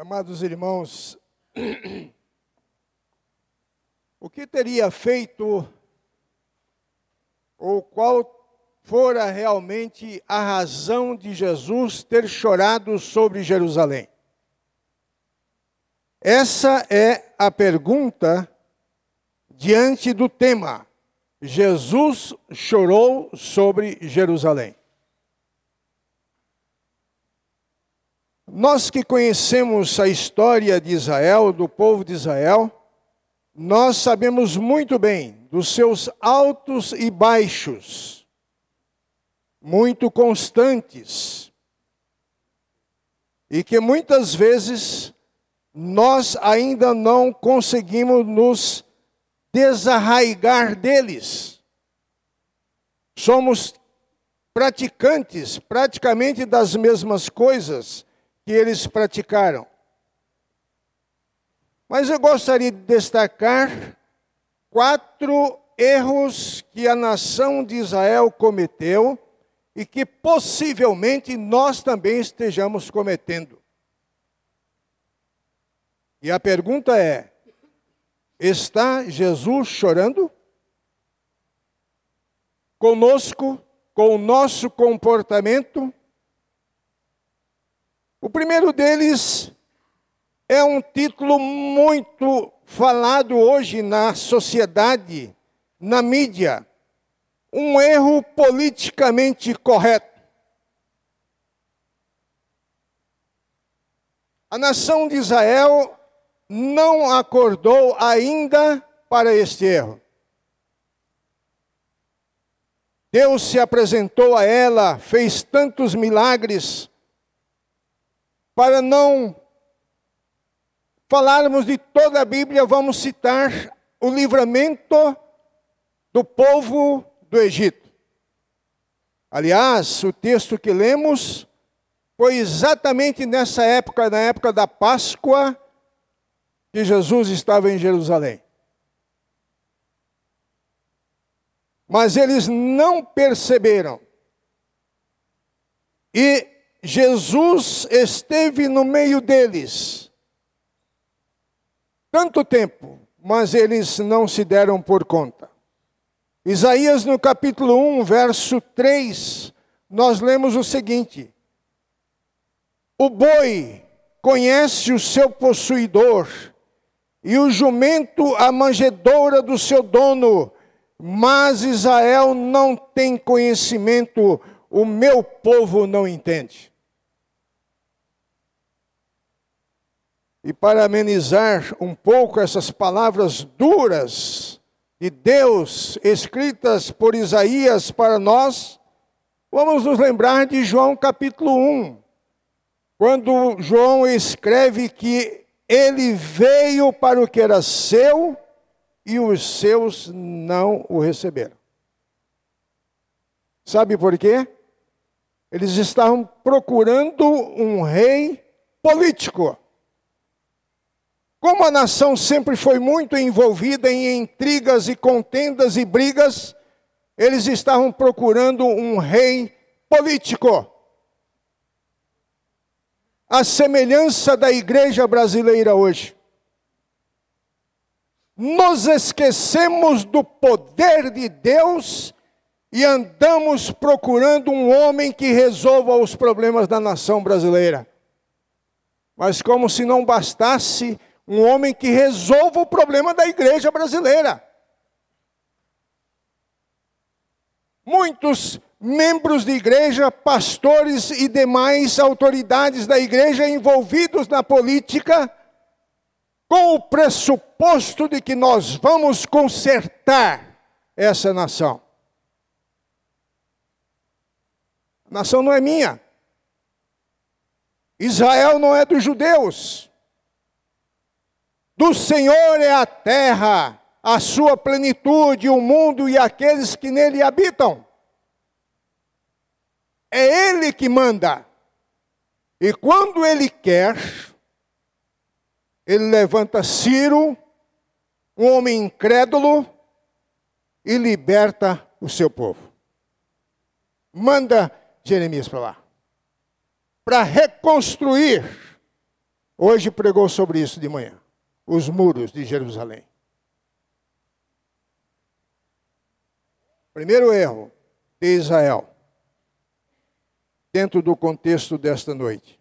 Amados irmãos, o que teria feito, ou qual fora realmente a razão de Jesus ter chorado sobre Jerusalém? Essa é a pergunta diante do tema. Jesus chorou sobre Jerusalém. Nós que conhecemos a história de Israel, do povo de Israel, nós sabemos muito bem dos seus altos e baixos, muito constantes, e que muitas vezes nós ainda não conseguimos nos desarraigar deles. Somos praticantes praticamente das mesmas coisas que eles praticaram. Mas eu gostaria de destacar quatro erros que a nação de Israel cometeu e que possivelmente nós também estejamos cometendo. E a pergunta é: está Jesus chorando? Conosco, com o nosso comportamento, o primeiro deles é um título muito falado hoje na sociedade, na mídia. Um erro politicamente correto. A nação de Israel não acordou ainda para este erro. Deus se apresentou a ela, fez tantos milagres, para não falarmos de toda a Bíblia, vamos citar o livramento do povo do Egito. Aliás, o texto que lemos foi exatamente nessa época, na época da Páscoa, que Jesus estava em Jerusalém. Mas eles não perceberam. E Jesus esteve no meio deles tanto tempo, mas eles não se deram por conta. Isaías, no capítulo 1, verso 3, nós lemos o seguinte: O boi conhece o seu possuidor, e o jumento a manjedoura do seu dono, mas Israel não tem conhecimento o meu povo não entende. E para amenizar um pouco essas palavras duras de Deus, escritas por Isaías para nós, vamos nos lembrar de João capítulo 1, quando João escreve que ele veio para o que era seu e os seus não o receberam. Sabe por quê? Eles estavam procurando um rei político. Como a nação sempre foi muito envolvida em intrigas e contendas e brigas, eles estavam procurando um rei político. A semelhança da igreja brasileira hoje. Nos esquecemos do poder de Deus e andamos procurando um homem que resolva os problemas da nação brasileira. Mas, como se não bastasse, um homem que resolva o problema da igreja brasileira. Muitos membros de igreja, pastores e demais autoridades da igreja envolvidos na política, com o pressuposto de que nós vamos consertar essa nação. A nação não é minha. Israel não é dos judeus. Do Senhor é a terra, a sua plenitude, o mundo e aqueles que nele habitam. É Ele que manda. E quando Ele quer, Ele levanta Ciro, um homem incrédulo, e liberta o seu povo. Manda Jeremias para lá. Para reconstruir hoje pregou sobre isso de manhã. Os muros de Jerusalém. Primeiro erro de Israel, dentro do contexto desta noite.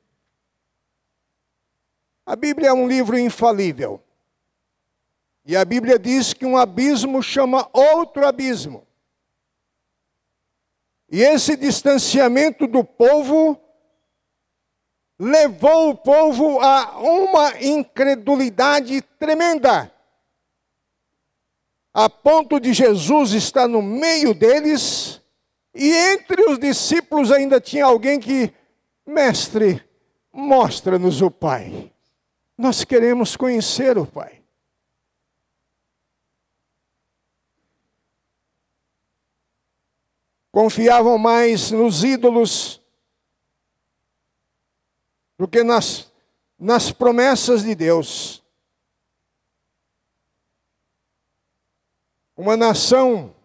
A Bíblia é um livro infalível. E a Bíblia diz que um abismo chama outro abismo. E esse distanciamento do povo levou o povo a uma incredulidade tremenda, a ponto de Jesus estar no meio deles, e entre os discípulos ainda tinha alguém que, mestre, mostra-nos o Pai. Nós queremos conhecer o Pai. Confiavam mais nos ídolos do que nas, nas promessas de Deus. Uma nação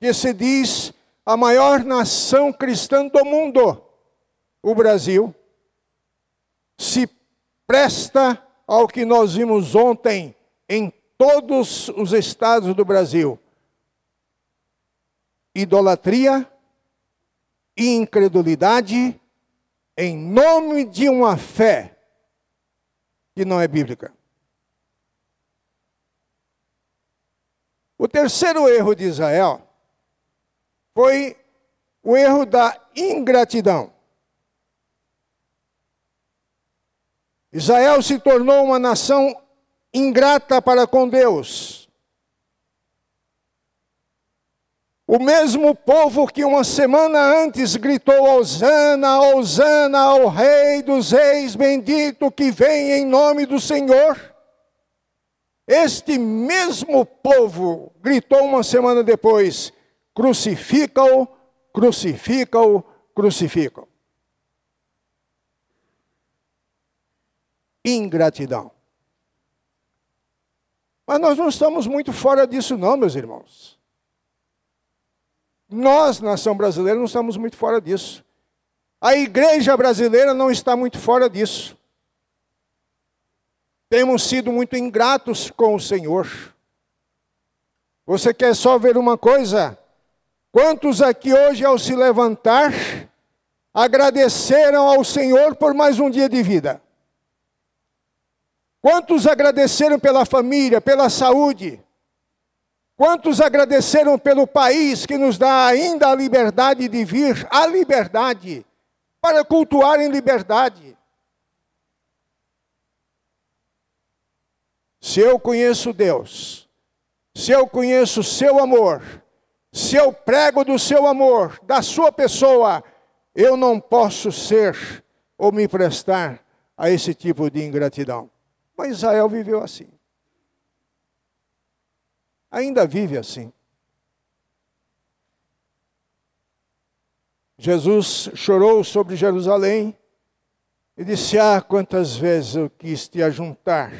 que se diz a maior nação cristã do mundo, o Brasil, se presta ao que nós vimos ontem em todos os estados do Brasil: idolatria, incredulidade, em nome de uma fé que não é bíblica. O terceiro erro de Israel foi o erro da ingratidão. Israel se tornou uma nação ingrata para com Deus. O mesmo povo que uma semana antes gritou: Hosana, Hosana ao Rei dos Reis, bendito que vem em nome do Senhor. Este mesmo povo gritou uma semana depois: crucifica-o, crucifica-o, crucifica-o. Ingratidão. Mas nós não estamos muito fora disso, não, meus irmãos. Nós, nação brasileira, não estamos muito fora disso. A igreja brasileira não está muito fora disso. Temos sido muito ingratos com o Senhor. Você quer só ver uma coisa? Quantos aqui hoje, ao se levantar, agradeceram ao Senhor por mais um dia de vida? Quantos agradeceram pela família, pela saúde? Quantos agradeceram pelo país que nos dá ainda a liberdade de vir, a liberdade, para cultuar em liberdade? Se eu conheço Deus, se eu conheço o seu amor, se eu prego do seu amor, da sua pessoa, eu não posso ser ou me prestar a esse tipo de ingratidão. Mas Israel viveu assim ainda vive assim. Jesus chorou sobre Jerusalém e disse: Ah, quantas vezes eu quis te ajuntar,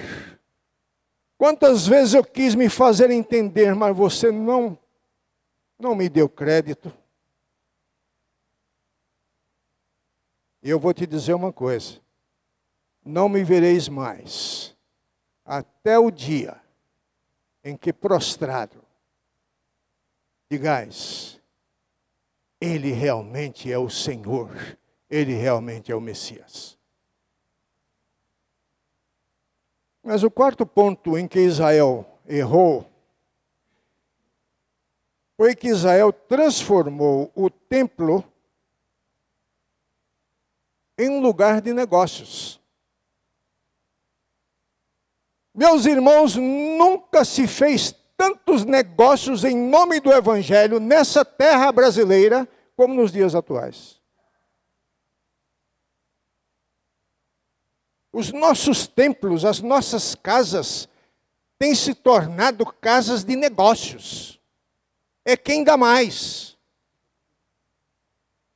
quantas vezes eu quis me fazer entender, mas você não, não me deu crédito. E eu vou te dizer uma coisa: não me vereis mais, até o dia em que prostrado, digais, Ele realmente é o Senhor, Ele realmente é o Messias. Mas o quarto ponto em que Israel errou foi que Israel transformou o templo em um lugar de negócios. Meus irmãos, nunca se fez tantos negócios em nome do Evangelho nessa terra brasileira como nos dias atuais. Os nossos templos, as nossas casas, têm se tornado casas de negócios. É quem dá mais.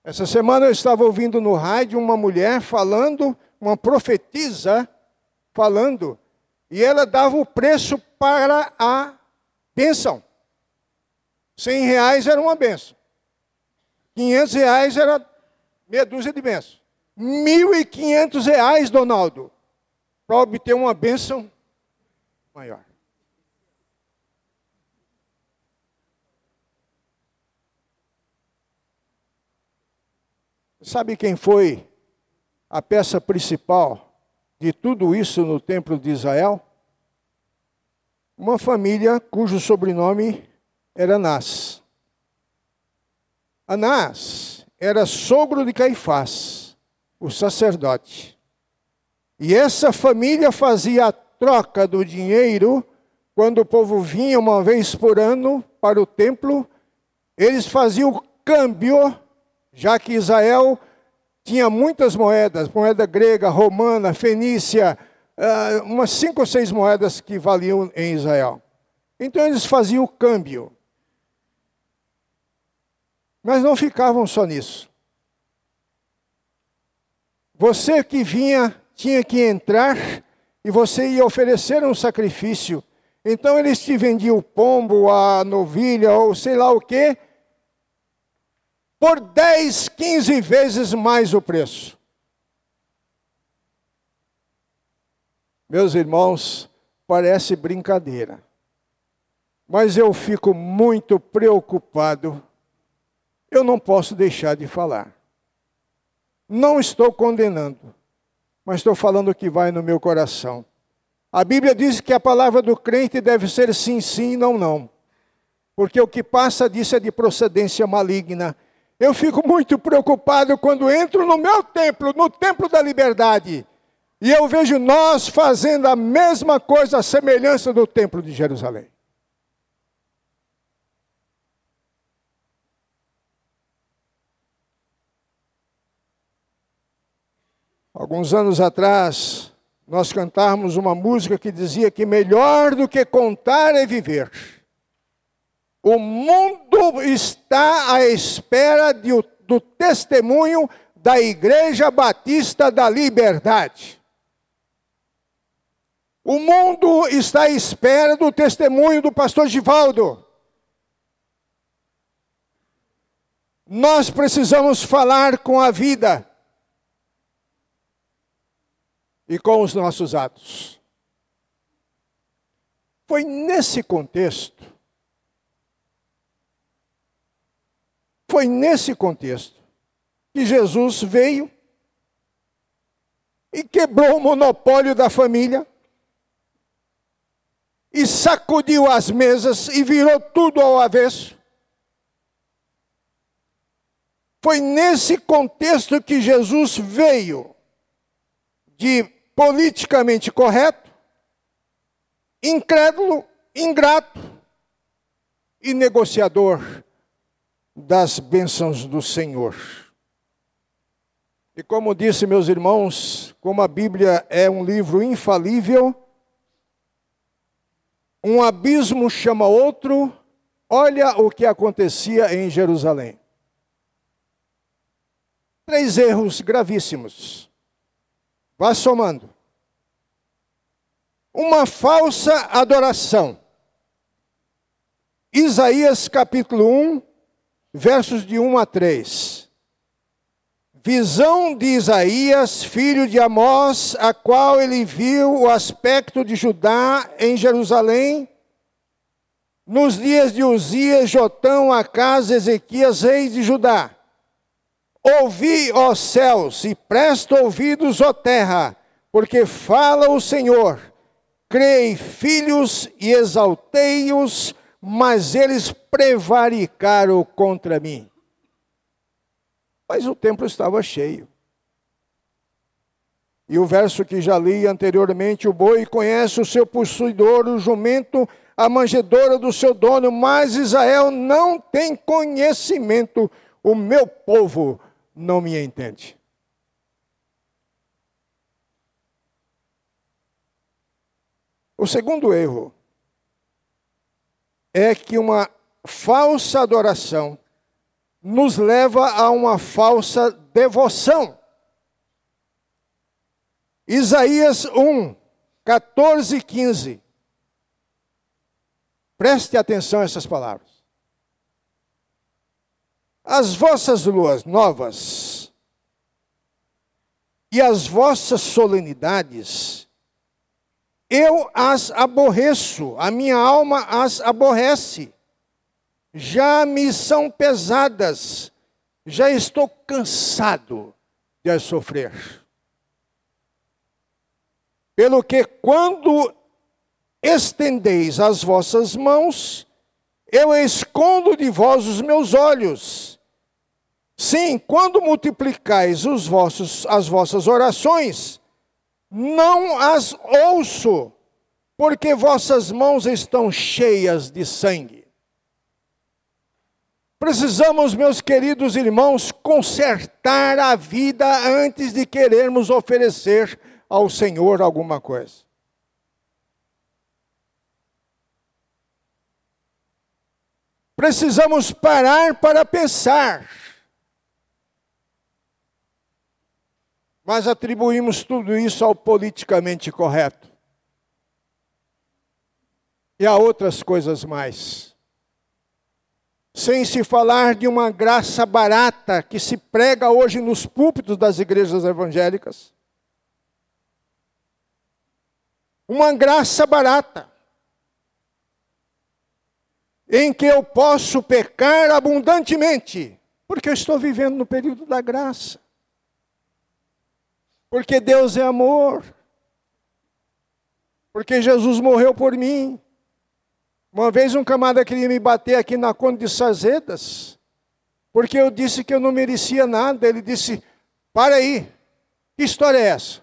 Essa semana eu estava ouvindo no rádio uma mulher falando, uma profetisa falando e ela dava o preço para a bênção. Cem reais era uma bênção. Quinhentos reais era meia dúzia de bênçãos. Mil e quinhentos reais, Donaldo. para obter uma bênção maior. Sabe quem foi a peça principal de tudo isso no templo de Israel? Uma família cujo sobrenome era Anás. Anás era sogro de Caifás, o sacerdote. E essa família fazia a troca do dinheiro quando o povo vinha uma vez por ano para o templo, eles faziam o câmbio já que Israel tinha muitas moedas, moeda grega, romana, fenícia, ah, umas cinco ou seis moedas que valiam em Israel. Então eles faziam o câmbio. Mas não ficavam só nisso. Você que vinha tinha que entrar e você ia oferecer um sacrifício. Então eles te vendiam o pombo, a novilha ou sei lá o que, por 10, 15 vezes mais o preço. Meus irmãos, parece brincadeira, mas eu fico muito preocupado. Eu não posso deixar de falar. Não estou condenando, mas estou falando o que vai no meu coração. A Bíblia diz que a palavra do crente deve ser sim, sim, não, não. Porque o que passa disso é de procedência maligna eu fico muito preocupado quando entro no meu templo, no templo da liberdade, e eu vejo nós fazendo a mesma coisa, a semelhança do templo de Jerusalém. Alguns anos atrás, nós cantávamos uma música que dizia que melhor do que contar é viver. O mundo está à espera de, do testemunho da Igreja Batista da Liberdade. O mundo está à espera do testemunho do pastor Givaldo. Nós precisamos falar com a vida e com os nossos atos. Foi nesse contexto Foi nesse contexto que Jesus veio e quebrou o monopólio da família e sacudiu as mesas e virou tudo ao avesso. Foi nesse contexto que Jesus veio de politicamente correto, incrédulo, ingrato e negociador das bênçãos do Senhor. E como disse, meus irmãos, como a Bíblia é um livro infalível, um abismo chama outro, olha o que acontecia em Jerusalém. Três erros gravíssimos. Vá somando. Uma falsa adoração. Isaías capítulo 1, versos de 1 a 3. Visão de Isaías, filho de Amós, a qual ele viu o aspecto de Judá em Jerusalém, nos dias de Uzias, Jotão, Acas, Ezequias, reis de Judá. Ouvi, ó céus, e presta ouvidos, ó terra, porque fala o Senhor. Crei, filhos, e exaltei-os, mas eles prevaricaram contra mim. Mas o templo estava cheio. E o verso que já li anteriormente: o boi conhece o seu possuidor, o jumento, a manjedora do seu dono, mas Israel não tem conhecimento, o meu povo não me entende. O segundo erro é que uma falsa adoração nos leva a uma falsa devoção. Isaías 1, 14 e 15. Preste atenção a essas palavras. As vossas luas novas e as vossas solenidades eu as aborreço, a minha alma as aborrece. Já me são pesadas, já estou cansado de as sofrer. Pelo que, quando estendeis as vossas mãos, eu escondo de vós os meus olhos. Sim, quando multiplicais os vossos, as vossas orações, não as ouço, porque vossas mãos estão cheias de sangue. Precisamos, meus queridos irmãos, consertar a vida antes de querermos oferecer ao Senhor alguma coisa. Precisamos parar para pensar. Mas atribuímos tudo isso ao politicamente correto. E a outras coisas mais. Sem se falar de uma graça barata que se prega hoje nos púlpitos das igrejas evangélicas. Uma graça barata em que eu posso pecar abundantemente, porque eu estou vivendo no período da graça. Porque Deus é amor. Porque Jesus morreu por mim. Uma vez um camarada queria me bater aqui na Conde de Sazedas, porque eu disse que eu não merecia nada. Ele disse: Para aí, que história é essa?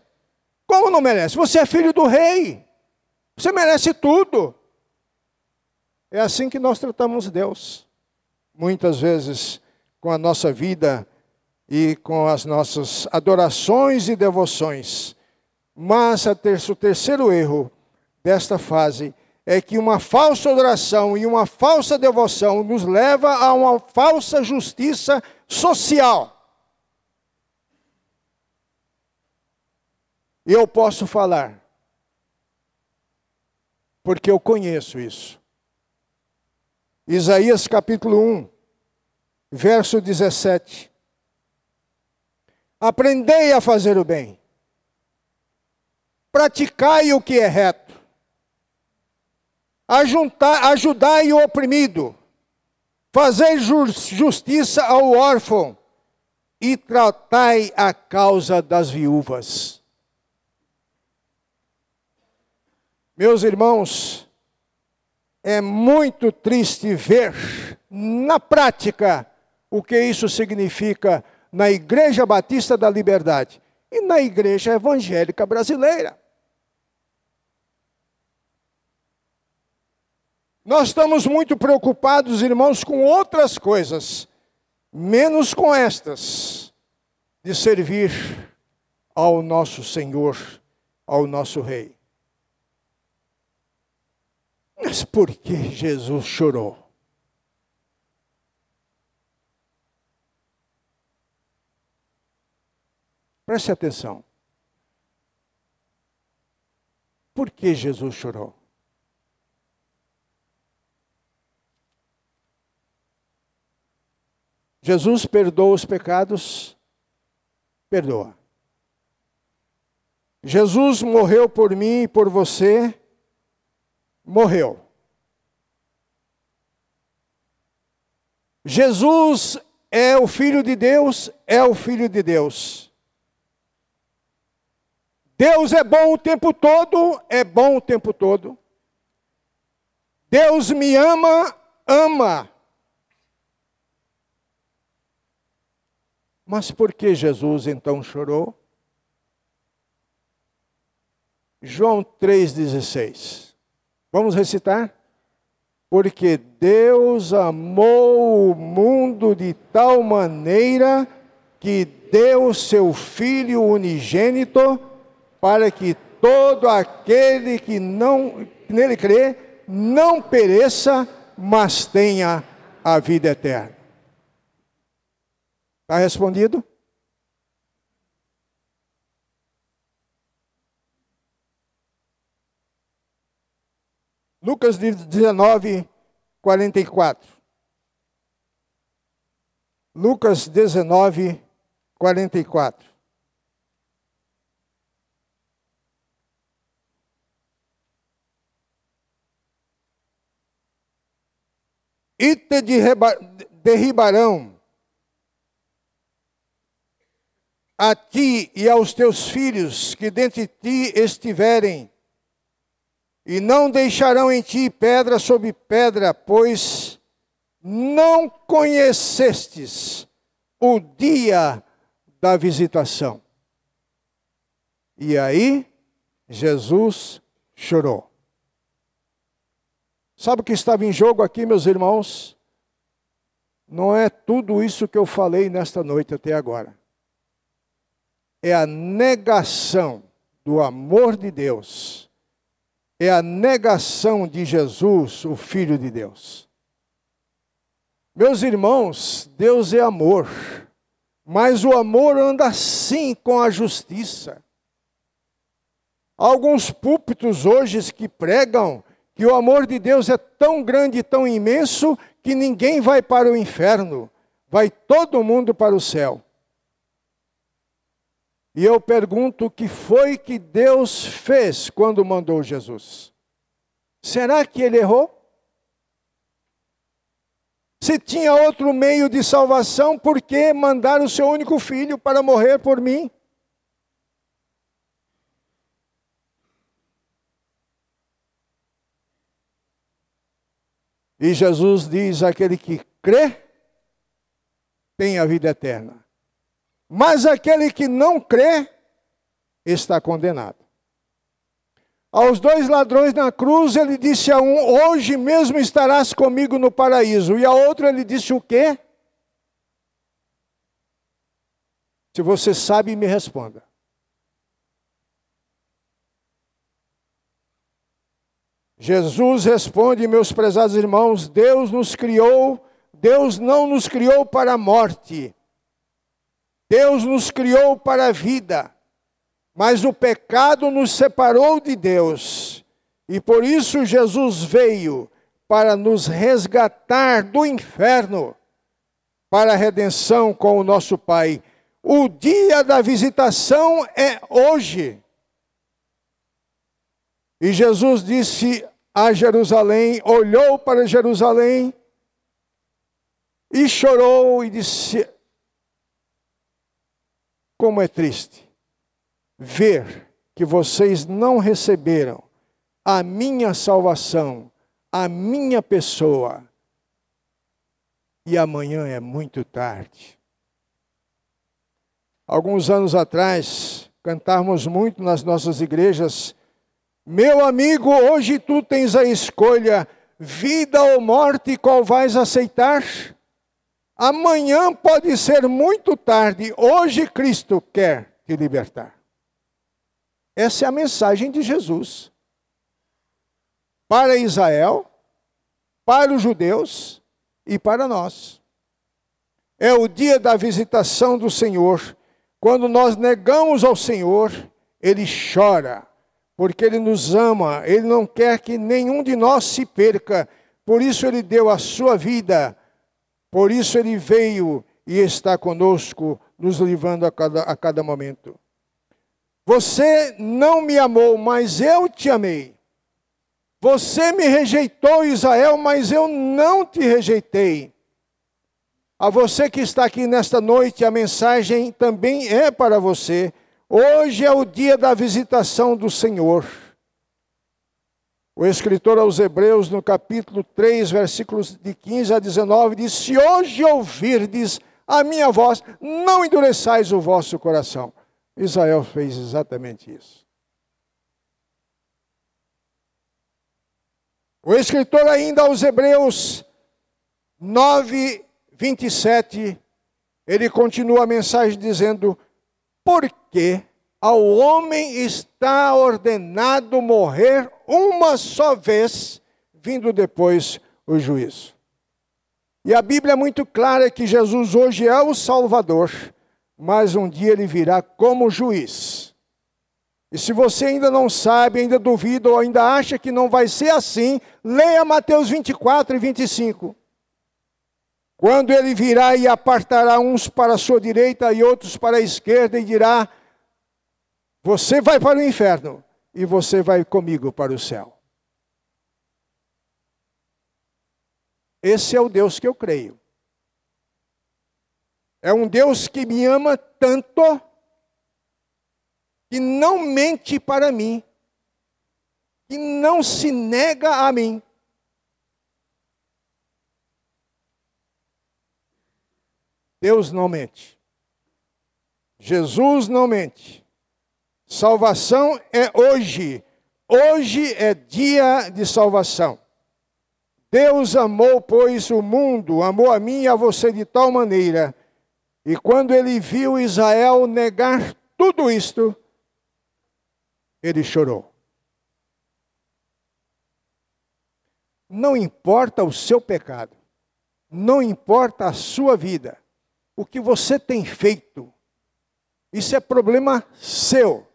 Como não merece? Você é filho do rei, você merece tudo. É assim que nós tratamos Deus. Muitas vezes, com a nossa vida e com as nossas adorações e devoções. Mas o terceiro erro desta fase é que uma falsa adoração e uma falsa devoção nos leva a uma falsa justiça social. Eu posso falar, porque eu conheço isso. Isaías capítulo 1, verso 17. Aprendei a fazer o bem. Praticai o que é reto. ajudai o oprimido. Fazei justiça ao órfão e tratai a causa das viúvas. Meus irmãos, é muito triste ver na prática o que isso significa na Igreja Batista da Liberdade e na Igreja Evangélica Brasileira. Nós estamos muito preocupados, irmãos, com outras coisas, menos com estas, de servir ao nosso Senhor, ao nosso Rei. Mas por que Jesus chorou? Preste atenção. Por que Jesus chorou? Jesus perdoa os pecados? Perdoa. Jesus morreu por mim e por você? Morreu. Jesus é o Filho de Deus? É o Filho de Deus. Deus é bom o tempo todo, é bom o tempo todo. Deus me ama, ama. Mas por que Jesus então chorou? João 3,16. Vamos recitar? Porque Deus amou o mundo de tal maneira que deu seu Filho unigênito para que todo aquele que não nele crê não pereça, mas tenha a vida eterna. Está respondido? Lucas 19, 44. Lucas 19, 44. E te derribarão a ti e aos teus filhos que dentre ti estiverem, e não deixarão em ti pedra sobre pedra, pois não conhecestes o dia da visitação. E aí, Jesus chorou. Sabe o que estava em jogo aqui, meus irmãos? Não é tudo isso que eu falei nesta noite até agora. É a negação do amor de Deus. É a negação de Jesus, o Filho de Deus. Meus irmãos, Deus é amor, mas o amor anda assim com a justiça. Alguns púlpitos hoje que pregam que o amor de Deus é tão grande e tão imenso que ninguém vai para o inferno, vai todo mundo para o céu. E eu pergunto o que foi que Deus fez quando mandou Jesus? Será que ele errou? Se tinha outro meio de salvação, por que mandar o seu único filho para morrer por mim? E Jesus diz: aquele que crê tem a vida eterna, mas aquele que não crê está condenado. Aos dois ladrões na cruz, ele disse a um: Hoje mesmo estarás comigo no paraíso. E a outro, ele disse o quê? Se você sabe, me responda. Jesus responde, meus prezados irmãos: Deus nos criou, Deus não nos criou para a morte, Deus nos criou para a vida. Mas o pecado nos separou de Deus. E por isso Jesus veio para nos resgatar do inferno, para a redenção com o nosso Pai. O dia da visitação é hoje. E Jesus disse a Jerusalém, olhou para Jerusalém e chorou e disse: Como é triste ver que vocês não receberam a minha salvação, a minha pessoa, e amanhã é muito tarde. Alguns anos atrás, cantávamos muito nas nossas igrejas, meu amigo, hoje tu tens a escolha, vida ou morte, qual vais aceitar? Amanhã pode ser muito tarde, hoje Cristo quer te libertar. Essa é a mensagem de Jesus. Para Israel, para os judeus e para nós. É o dia da visitação do Senhor. Quando nós negamos ao Senhor, Ele chora, porque Ele nos ama, Ele não quer que nenhum de nós se perca. Por isso Ele deu a sua vida, por isso Ele veio e está conosco, nos livrando a cada, a cada momento. Você não me amou, mas eu te amei. Você me rejeitou, Israel, mas eu não te rejeitei. A você que está aqui nesta noite, a mensagem também é para você. Hoje é o dia da visitação do Senhor. O escritor aos Hebreus, no capítulo 3, versículos de 15 a 19, diz: Se hoje ouvirdes a minha voz, não endureçais o vosso coração. Israel fez exatamente isso. O escritor, ainda aos Hebreus 9, 27, ele continua a mensagem dizendo: Porque ao homem está ordenado morrer uma só vez, vindo depois o juízo. E a Bíblia é muito clara que Jesus hoje é o Salvador mas um dia ele virá como juiz. E se você ainda não sabe, ainda duvida ou ainda acha que não vai ser assim, leia Mateus 24 e 25. Quando ele virá e apartará uns para a sua direita e outros para a esquerda, e dirá: Você vai para o inferno e você vai comigo para o céu. Esse é o Deus que eu creio. É um Deus que me ama tanto que não mente para mim, que não se nega a mim. Deus não mente. Jesus não mente. Salvação é hoje. Hoje é dia de salvação. Deus amou, pois, o mundo, amou a mim e a você de tal maneira e quando ele viu Israel negar tudo isto, ele chorou. Não importa o seu pecado, não importa a sua vida, o que você tem feito, isso é problema seu,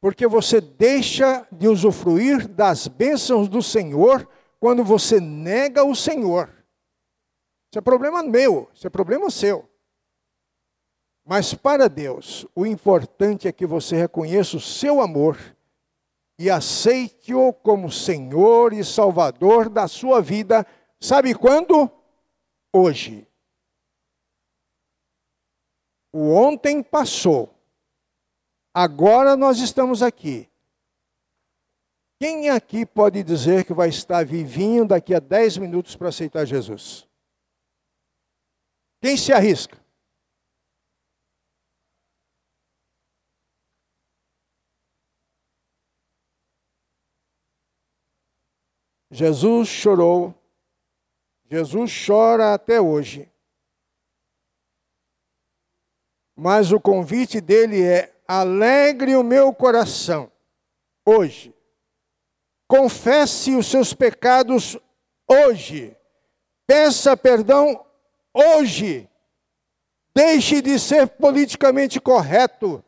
porque você deixa de usufruir das bênçãos do Senhor quando você nega o Senhor. Isso é problema meu, isso é problema seu. Mas para Deus, o importante é que você reconheça o seu amor e aceite-o como Senhor e Salvador da sua vida. Sabe quando? Hoje. O ontem passou. Agora nós estamos aqui. Quem aqui pode dizer que vai estar vivinho daqui a 10 minutos para aceitar Jesus? Quem se arrisca? Jesus chorou, Jesus chora até hoje. Mas o convite dele é: alegre o meu coração, hoje. Confesse os seus pecados hoje. Peça perdão hoje. Deixe de ser politicamente correto.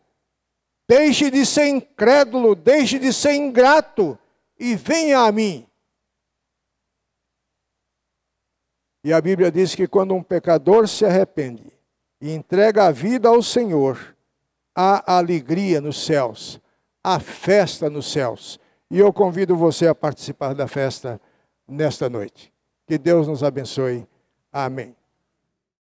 Deixe de ser incrédulo. Deixe de ser ingrato. E venha a mim. E a Bíblia diz que quando um pecador se arrepende e entrega a vida ao Senhor, há alegria nos céus, há festa nos céus. E eu convido você a participar da festa nesta noite. Que Deus nos abençoe. Amém.